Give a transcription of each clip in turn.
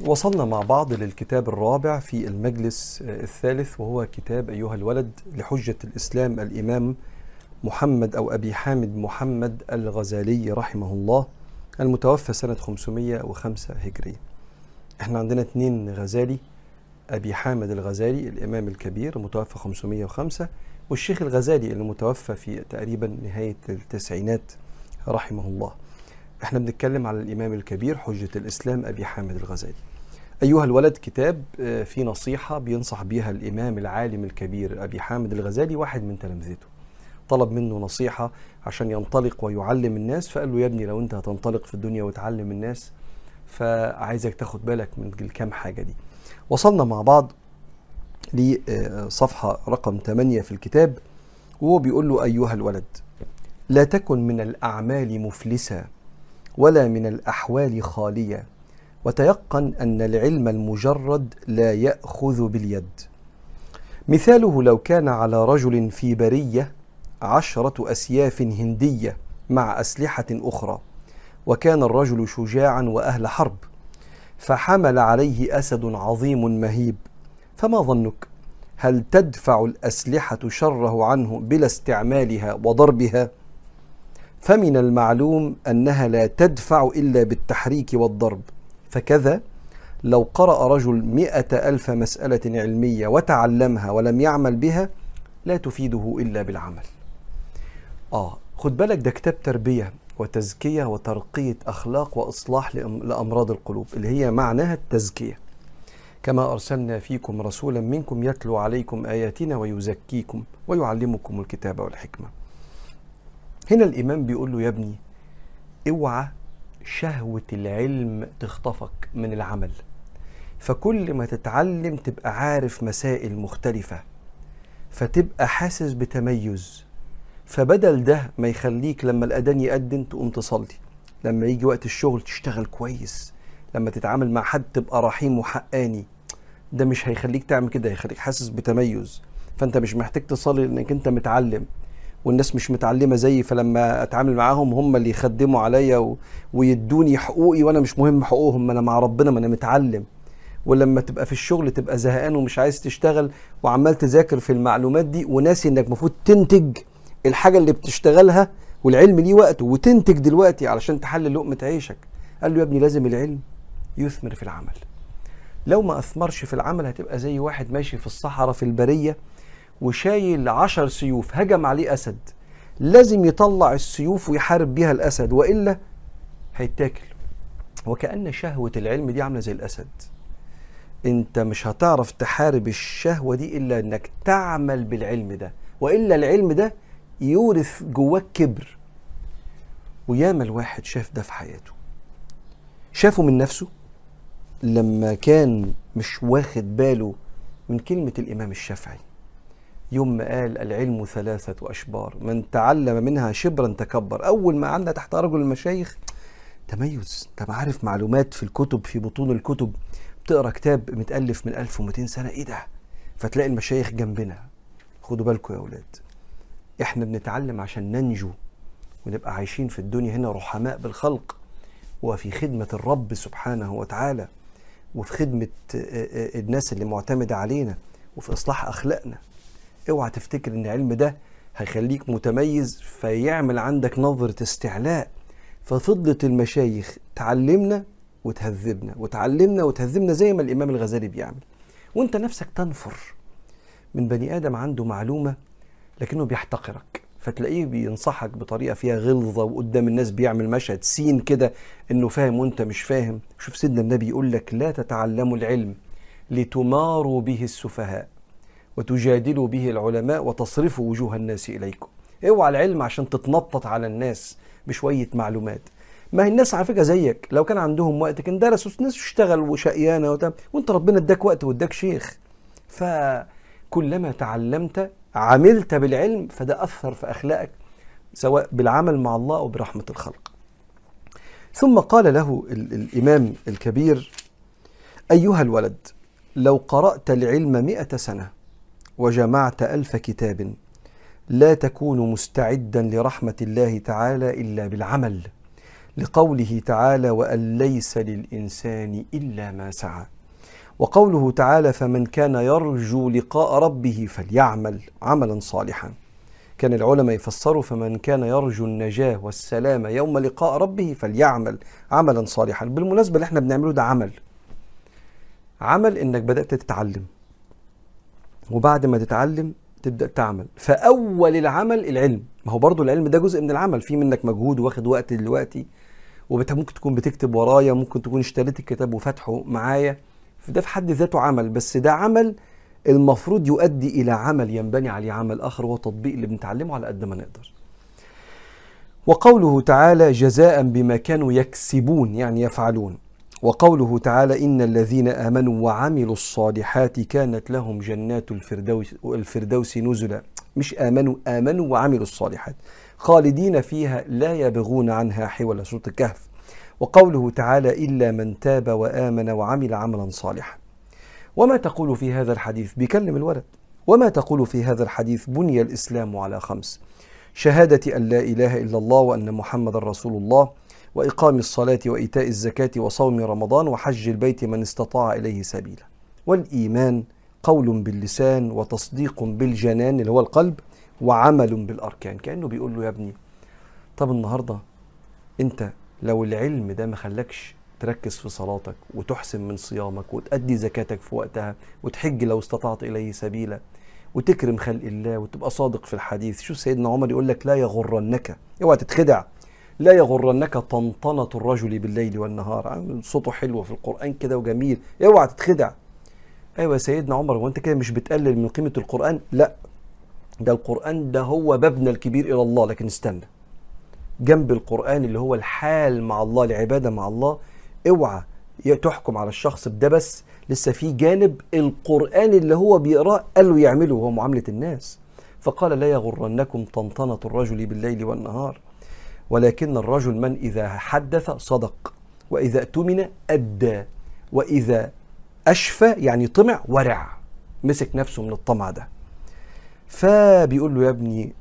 وصلنا مع بعض للكتاب الرابع في المجلس الثالث وهو كتاب أيها الولد لحجة الإسلام الإمام محمد أو أبي حامد محمد الغزالي رحمه الله المتوفى سنة 505 هجرية إحنا عندنا اثنين غزالي أبي حامد الغزالي الإمام الكبير المتوفى 505 والشيخ الغزالي المتوفى في تقريبا نهاية التسعينات رحمه الله. إحنا بنتكلم على الإمام الكبير حجة الإسلام أبي حامد الغزالي. أيها الولد كتاب في نصيحة بينصح بها الإمام العالم الكبير أبي حامد الغزالي واحد من تلامذته. طلب منه نصيحة عشان ينطلق ويعلم الناس فقال له يا ابني لو انت هتنطلق في الدنيا وتعلم الناس فعايزك تاخد بالك من الكام حاجة دي. وصلنا مع بعض لصفحة رقم 8 في الكتاب وهو بيقول له أيها الولد لا تكن من الأعمال مفلسا ولا من الأحوال خالية. وتيقن أن العلم المجرد لا يأخذ باليد. مثاله لو كان على رجل في برية عشرة أسياف هندية مع أسلحة أخرى وكان الرجل شجاعا وأهل حرب فحمل عليه أسد عظيم مهيب. فما ظنك؟ هل تدفع الأسلحة شره عنه بلا استعمالها وضربها؟ فمن المعلوم أنها لا تدفع إلا بالتحريك والضرب. فكذا لو قرأ رجل مئة ألف مسألة علمية وتعلمها ولم يعمل بها لا تفيده إلا بالعمل. آه خد بالك ده كتاب تربية وتزكية وترقية أخلاق وإصلاح لأمراض القلوب اللي هي معناها التزكية. كما أرسلنا فيكم رسولا منكم يتلو عليكم آياتنا ويزكيكم ويعلمكم الكتاب والحكمة. هنا الإمام بيقول له يا ابني اوعى شهوة العلم تخطفك من العمل. فكل ما تتعلم تبقى عارف مسائل مختلفة فتبقى حاسس بتميز. فبدل ده ما يخليك لما الأذان يأذن تقوم تصلي. لما يجي وقت الشغل تشتغل كويس. لما تتعامل مع حد تبقى رحيم وحقاني. ده مش هيخليك تعمل كده هيخليك حاسس بتميز. فأنت مش محتاج تصلي لأنك أنت متعلم. والناس مش متعلمة زيي فلما أتعامل معاهم هم اللي يخدموا عليا و... ويدوني حقوقي وأنا مش مهم حقوقهم أنا مع ربنا ما أنا متعلم. ولما تبقى في الشغل تبقى زهقان ومش عايز تشتغل وعمال تذاكر في المعلومات دي وناسي إنك المفروض تنتج الحاجة اللي بتشتغلها والعلم ليه وقته وتنتج دلوقتي علشان تحلل لقمة عيشك. قال له يا ابني لازم العلم يثمر في العمل. لو ما أثمرش في العمل هتبقى زي واحد ماشي في الصحراء في البرية وشايل عشر سيوف هجم عليه أسد. لازم يطلع السيوف ويحارب بيها الأسد وإلا هيتاكل. وكأن شهوة العلم دي عاملة زي الأسد. أنت مش هتعرف تحارب الشهوة دي إلا أنك تعمل بالعلم ده. وإلا العلم ده يورث جواك كبر. وياما الواحد شاف ده في حياته. شافه من نفسه لما كان مش واخد باله من كلمة الإمام الشافعي. يوم ما قال العلم ثلاثة أشبار من تعلم منها شبرا تكبر. أول ما قعدنا تحت رجل المشايخ تميز انت عارف معلومات في الكتب في بطون الكتب؟ بتقرأ كتاب متألف من 1200 سنة إيه ده؟ فتلاقي المشايخ جنبنا. خدوا بالكم يا أولاد إحنا بنتعلم عشان ننجو ونبقى عايشين في الدنيا هنا رحماء بالخلق. وفي خدمة الرب سبحانه وتعالى وفي خدمة الناس اللي معتمدة علينا وفي إصلاح أخلاقنا. اوعى تفتكر إن العلم ده هيخليك متميز فيعمل عندك نظرة استعلاء. ففضلت المشايخ تعلمنا وتهذبنا وتعلمنا وتهذبنا زي ما الإمام الغزالي بيعمل. وأنت نفسك تنفر. من بني آدم عنده معلومة لكنه بيحتقرك فتلاقيه بينصحك بطريقة فيها غلظة وقدام الناس بيعمل مشهد سين كده إنه فاهم وأنت مش فاهم. شوف سيدنا النبي يقول لك لا تتعلموا العلم لتماروا به السفهاء. وتجادلوا به العلماء وتصرفوا وجوه الناس إليكم. اوعى العلم عشان تتنطط على الناس بشوية معلومات. ما هي الناس على فكرة زيك. لو كان عندهم وقت كان درسوا ناس اشتغل وشقيانة وتم وانت ربنا اداك وقت واداك شيخ. فكلما تعلمت عملت بالعلم فده أثر في أخلاقك سواء بالعمل مع الله أو برحمة الخلق. ثم قال له الإمام الكبير أيها الولد لو قرأت العلم مئة سنة وجمعت ألف كتاب لا تكون مستعدا لرحمة الله تعالى إلا بالعمل لقوله تعالى وأن ليس للإنسان إلا ما سعى وقوله تعالى فمن كان يرجو لقاء ربه فليعمل عملا صالحا كان العلماء يفسروا فمن كان يرجو النجاة والسلامة يوم لقاء ربه فليعمل عملا صالحا بالمناسبة اللي إحنا بنعمله ده عمل. عمل إنك بدأت تتعلم. وبعد ما تتعلم تبدأ تعمل. فأول العمل العلم. ما هو برضو العلم ده جزء من العمل. في منك مجهود واخد وقت دلوقتي وممكن تكون بتكتب ورايا ممكن تكون اشتريت الكتاب وفتحه معايا. ده في حد ذاته عمل بس ده عمل المفروض يؤدي إلى عمل ينبني عليه عمل آخر وهو تطبيق اللي بنتعلمه على قد ما نقدر. وقوله تعالى جزاء بما كانوا يكسبون يعني يفعلون. وقوله تعالى إن الذين آمنوا وعملوا الصالحات كانت لهم جنات الفردوس الفردوس نزلا. مش آمنوا آمنوا وعملوا الصالحات. خالدين فيها لا يبغون عنها حولا سورة الكهف. وقوله تعالى إلا من تاب وآمن وعمل عملا صالحا. وما تقول في هذا الحديث؟ بيكلم الولد. وما تقول في هذا الحديث؟ بني الإسلام على خمس. شهادة أن لا إله إلا الله وأن محمد رسول الله. وإقام الصلاة وإيتاء الزكاة وصوم رمضان وحج البيت من استطاع إليه سبيلا. والإيمان قول باللسان وتصديق بالجنان اللي هو القلب وعمل بالأركان. كأنه بيقول له يا ابني طب النهارده أنت لو العلم ده ما خلاكش تركز في صلاتك وتحسن من صيامك وتأدي زكاتك في وقتها وتحج لو استطعت إليه سبيلا وتكرم خلق الله وتبقى صادق في الحديث. شوف سيدنا عمر يقول لك لا يغرنك. اوعى تتخدع. لا يغرنك طنطنة الرجل بالليل والنهار. صوته حلو في القرآن كده وجميل. اوعى تتخدع. أيوه سيدنا عمر هو انت كده مش بتقلل من قيمة القرآن؟ لا. ده القرآن ده هو بابنا الكبير إلى الله لكن استنى. جنب القرآن اللي هو الحال مع الله العبادة مع الله اوعى تحكم على الشخص بده بس لسه في جانب القرآن اللي هو بيقرأه قال له يعمله وهو معاملة الناس. فقال لا يغرنكم طنطنة الرجل بالليل والنهار. ولكن الرجل من إذا حدث صدق وإذا اؤتمن أدى وإذا أشفى يعني طمع ورع. مسك نفسه من الطمع ده. فبيقول له يا ابني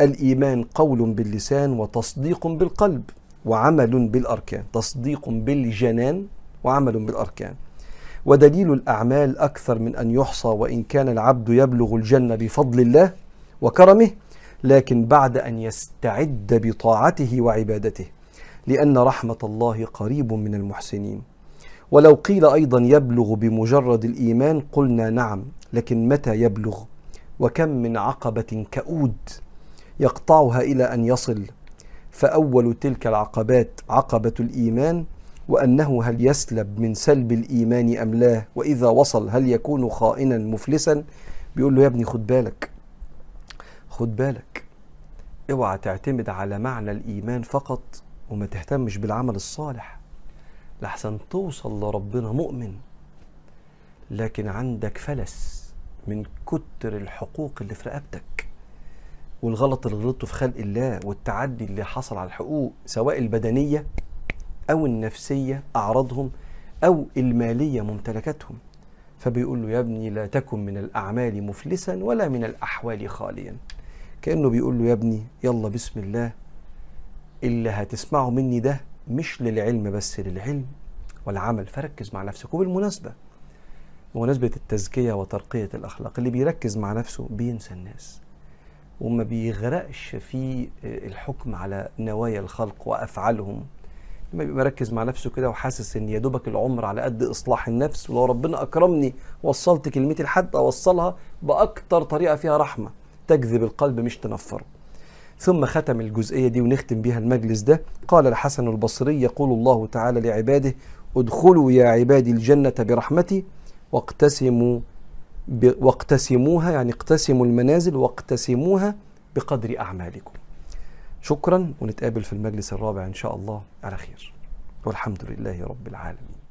الإيمان قول باللسان وتصديق بالقلب وعمل بالأركان. تصديق بالجنان وعمل بالأركان. ودليل الأعمال أكثر من أن يحصى وإن كان العبد يبلغ الجنة بفضل الله وكرمه لكن بعد أن يستعد بطاعته وعبادته لأن رحمة الله قريب من المحسنين. ولو قيل أيضا يبلغ بمجرد الإيمان قلنا نعم لكن متى يبلغ؟ وكم من عقبة كؤود يقطعها إلى أن يصل؟ فأول تلك العقبات عقبة الإيمان وأنه هل يسلب من سلب الإيمان أم لا؟ وإذا وصل هل يكون خائنا مفلسا؟ بيقول له يا ابني خد بالك. خد بالك. اوعى تعتمد على معنى الإيمان فقط وما تهتمش بالعمل الصالح. لحسن توصل لربنا مؤمن. لكن عندك فلس من كتر الحقوق اللي في رقبتك والغلط اللي غلطته في خلق الله والتعدي اللي حصل على الحقوق سواء البدنية أو النفسية أعراضهم أو المالية ممتلكاتهم. فبيقول له يا ابني لا تكن من الأعمال مفلسا ولا من الأحوال خاليا. كأنه بيقول له يا ابني يلا بسم الله اللي هتسمعه مني ده مش للعلم بس للعلم والعمل. فركز مع نفسك. وبالمناسبة بمناسبة التزكية وترقية الأخلاق اللي بيركز مع نفسه بينسى الناس. وما بيغرقش في الحكم على نوايا الخلق وأفعالهم. لما بيبقى مركز مع نفسه كده وحاسس إن يا دوبك العمر على قد إصلاح النفس ولو ربنا أكرمني وصلت كلمتي لحد أوصلها بأكتر طريقة فيها رحمة. تجذب القلب مش تنفره ثم ختم الجزئية دي ونختم بيها المجلس ده. قال الحسن البصري يقول الله تعالى لعباده ادخلوا يا عبادي الجنة برحمتي واقتسموا واقتسموها يعني اقتسموا المنازل واقتسموها بقدر أعمالكم. شكرا ونتقابل في المجلس الرابع إن شاء الله على خير. والحمد لله رب العالمين.